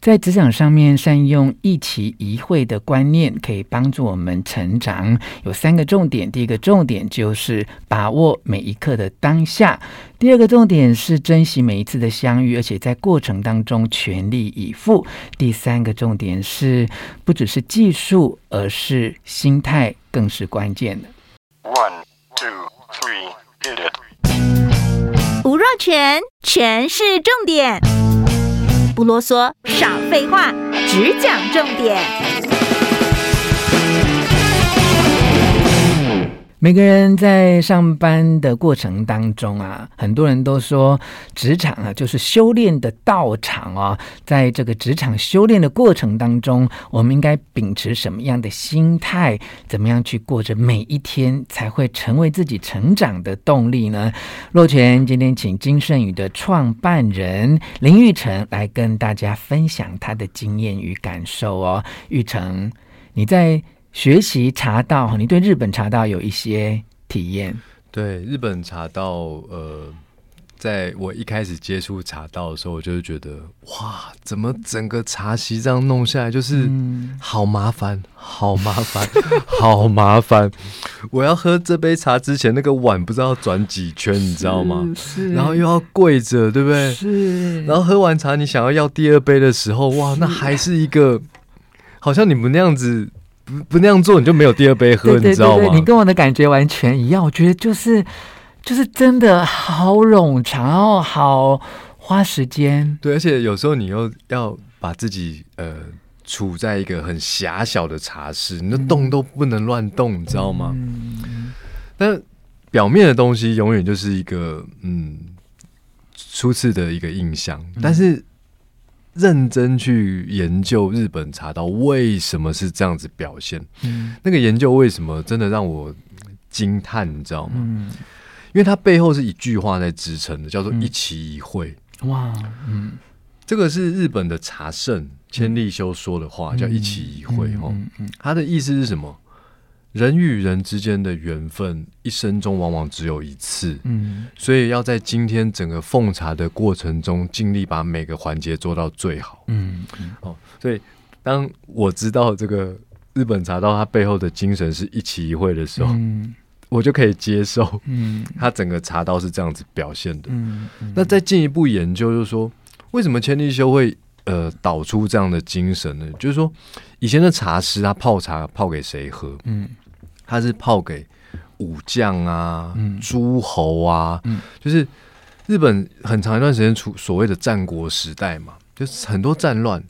在职场上面善用一期一会的观念，可以帮助我们成长。有三个重点：第一个重点就是把握每一刻的当下；第二个重点是珍惜每一次的相遇，而且在过程当中全力以赴；第三个重点是不只是技术，而是心态更是关键的。One, two, three, hit it！吴若权，权式重点。不啰嗦，少废话，只讲重点。每个人在上班的过程当中啊，很多人都说职场啊就是修炼的道场哦。在这个职场修炼的过程当中，我们应该秉持什么样的心态？怎么样去过着每一天，才会成为自己成长的动力呢？洛泉今天请金盛宇的创办人林玉成来跟大家分享他的经验与感受哦。玉成，你在。学习茶道，你对日本茶道有一些体验？对日本茶道，呃，在我一开始接触茶道的时候，我就是觉得，哇，怎么整个茶席这样弄下来，就是好麻烦，好麻烦，好麻烦。我要喝这杯茶之前，那个碗不知道转几圈，你知道吗？是。然后又要跪着，对不对？是。然后喝完茶，你想要要第二杯的时候，哇，那还是一个，好像你们那样子。不不那样做，你就没有第二杯喝，对对对对，你知道吗？你跟我的感觉完全一样，我觉得就是就是真的好冗长然后，好花时间。对，而且有时候你又要把自己呃处在一个很狭小的茶室，你的动都不能乱动，嗯、你知道吗？嗯。但表面的东西永远就是一个嗯初次的一个印象，嗯、但是。认真去研究日本茶道为什么是这样子表现，嗯，那个研究为什么真的让我惊叹，你知道吗？嗯，因为它背后是一句话在支撑的，叫做“一期一会”。哇，嗯，这个是日本的茶圣千利休说的话，叫“一期一会”哦，他的意思是什么？人与人之间的缘分，一生中往往只有一次。嗯，所以要在今天整个奉茶的过程中，尽力把每个环节做到最好。嗯，哦，所以当我知道这个日本茶道它背后的精神是一期一会的时候，嗯，我就可以接受。嗯，它整个茶道是这样子表现的。嗯，那再进一步研究，就是说，为什么千利休会呃导出这样的精神呢？就是说，以前的茶师他泡茶泡给谁喝？嗯。他是泡给武将啊、嗯、诸侯啊，嗯、就是日本很长一段时间处所谓的战国时代嘛，就是很多战乱，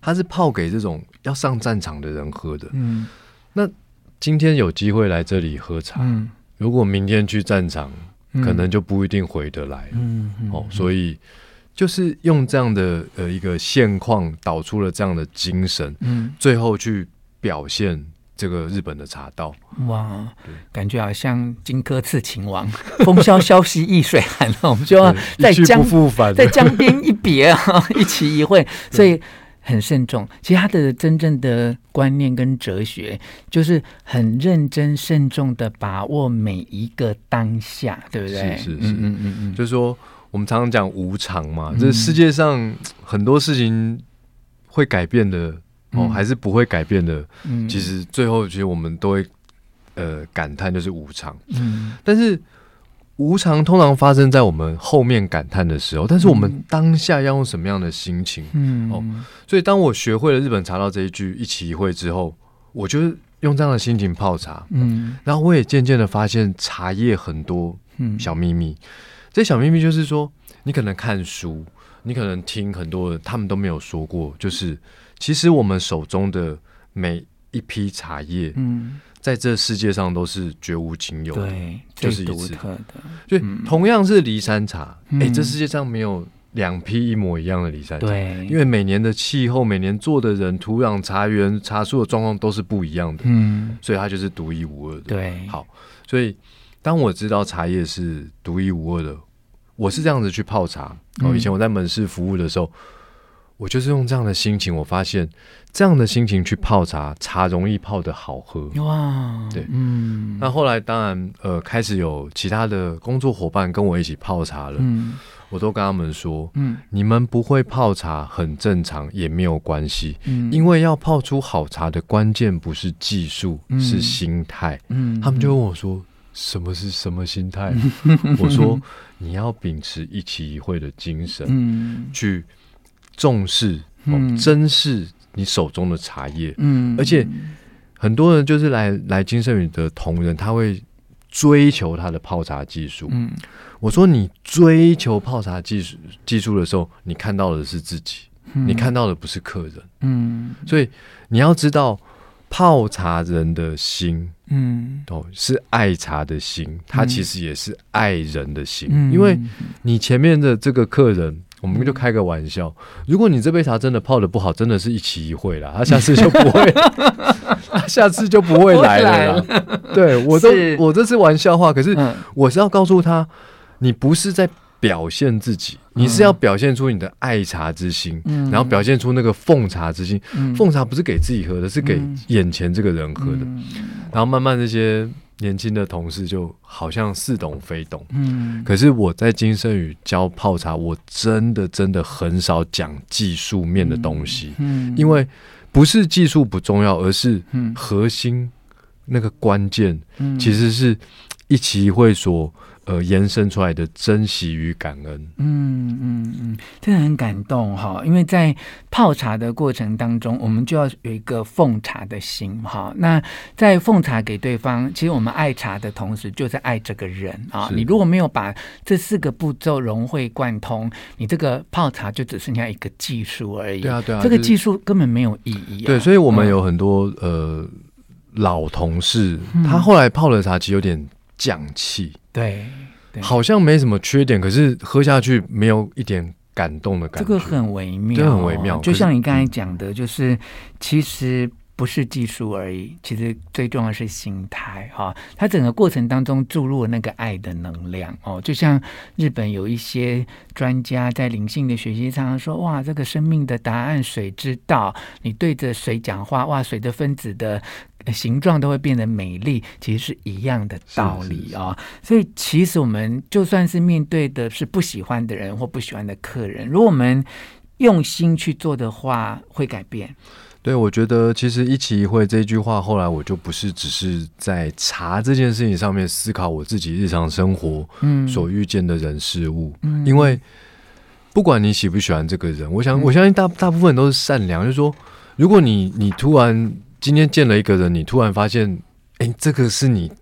它是泡给这种要上战场的人喝的。嗯，那今天有机会来这里喝茶，嗯、如果明天去战场，嗯、可能就不一定回得来。嗯，哦，所以就是用这样的呃一个现况导出了这样的精神，嗯，最后去表现。这个日本的茶道，哇，感觉好像荆轲刺秦王，风萧萧兮易水寒，我们就要在江在江边一别啊，一期一会，所以很慎重。其实他的真正的观念跟哲学，就是很认真慎重的把握每一个当下，对不对？是是是，嗯嗯嗯，嗯就是说我们常常讲无常嘛，这、嗯、世界上很多事情会改变的。哦，还是不会改变的。嗯，其实最后其实我们都会呃感叹，就是无常。嗯，但是无常通常发生在我们后面感叹的时候，但是我们当下要用什么样的心情？嗯，哦，所以当我学会了日本茶道这一句一期一会之后，我就用这样的心情泡茶。嗯，然后我也渐渐的发现茶叶很多小秘密。嗯，这小秘密就是说，你可能看书，你可能听很多人，他们都没有说过，就是。其实我们手中的每一批茶叶，嗯，在这世界上都是绝无仅有的，对，就是独特的。就同样是梨山茶，哎，这世界上没有两批一模一样的梨山茶，对，因为每年的气候、每年做的人、土壤、茶园、茶树的状况都是不一样的，嗯，所以它就是独一无二的。对，好，所以当我知道茶叶是独一无二的，我是这样子去泡茶。哦，以前我在门市服务的时候。我就是用这样的心情，我发现这样的心情去泡茶，茶容易泡的好喝。哇，对，嗯。那后来当然，呃，开始有其他的工作伙伴跟我一起泡茶了。嗯，我都跟他们说，嗯，你们不会泡茶很正常，也没有关系，嗯，因为要泡出好茶的关键不是技术，嗯、是心态，嗯，他们就问我说，什么是什么心态？我说，你要秉持一期一会的精神，嗯，去重视、嗯、珍视你手中的茶叶，嗯，而且很多人就是来来金盛宇的同仁，他会。追求他的泡茶技术。嗯，我说你追求泡茶技术技术的时候，你看到的是自己，嗯，你看到的不是客人。嗯，所以你要知道泡茶人的心，嗯，哦，是爱茶的心，他其实也是爱人的心，嗯，因为你前面的这个客人。我们就开个玩笑，如果你这杯茶真的泡的不好，真的是一期一会了，他下次就不会，他下次就不会来了啦。对，我都我这是玩笑话，可是我是要告诉他，你不是在表现自己，你是要表现出你的爱茶之心，然后表现出那个奉茶之心。奉茶不是给自己喝的，是给眼前这个人喝的。然后慢慢这些。年轻的同事就好像似懂非懂，嗯，可是我在金圣宇教泡茶，我真的真的很少讲技术面的东西，嗯，因为不是技术不重要，而是核心那个关键，其实是一期一会所。呃，延伸出来的珍惜与感恩，嗯嗯嗯，真的很感动哈。因为在泡茶的过程当中，我们就要有一个奉茶的心哈。那在奉茶给对方，其实我们爱茶的同时，就在爱这个人啊。你如果没有把这四个步骤融会贯通，你这个泡茶就只剩下一个技术而已。对啊，对啊，这个技术根本没有意义啊。对，所以我们有很多呃老同事，他后来泡了茶其实有点。降气，对，好像没什么缺点，可是喝下去没有一点感动的感觉，这个很微妙，哦，很微妙。就像你刚才讲的，就是、嗯、其实。不是技术而已，其实最重要的是心态哈。它整个过程当中注入了那个爱的能量哦，就像日本有一些专家在灵性的学习上说：“哇，这个生命的答案，水知道。你对着水讲话，哇，水的分子的形状都会变得美丽。”其实是一样的道理啊。所以，其实我们就算是面对的是不喜欢的人或不喜欢的客人，如果我们用心去做的话，会改变。对，我觉得其实一期一会这句话，后来我就不是只是在茶这件事情上面思考我自己日常生活嗯所遇见的人事物，嗯，因为不管你喜不喜欢这个人，我想我相信大大部分人都是善良，就是说，如果你你突然今天见了一个人，你突然发现，哎，这个是你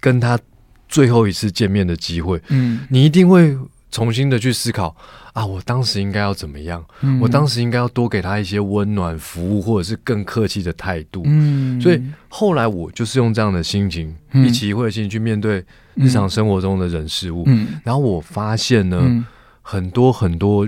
跟他最后一次见面的机会，嗯，你一定会。重新的去思考啊，我当时应该要怎么样？嗯、我当时应该要多给他一些温暖服务，或者是更客气的态度。嗯，所以后来我就是用这样的心情，嗯、一起一会的心情去面对日常生活中的人事物。嗯，然后我发现呢，嗯、很多很多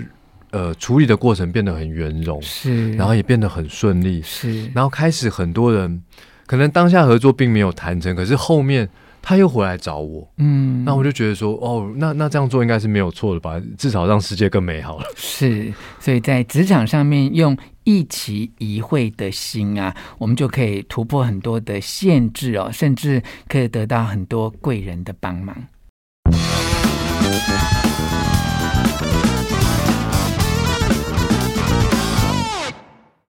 呃处理的过程变得很圆融，是，然后也变得很顺利，是，然后开始很多人可能当下合作并没有谈成，可是后面。他又回来找我，嗯，那我就觉得说，哦，那那这样做应该是没有错的吧？至少让世界更美好了。是，所以在职场上面用一期一会的心啊，我们就可以突破很多的限制哦，甚至可以得到很多贵人的帮忙。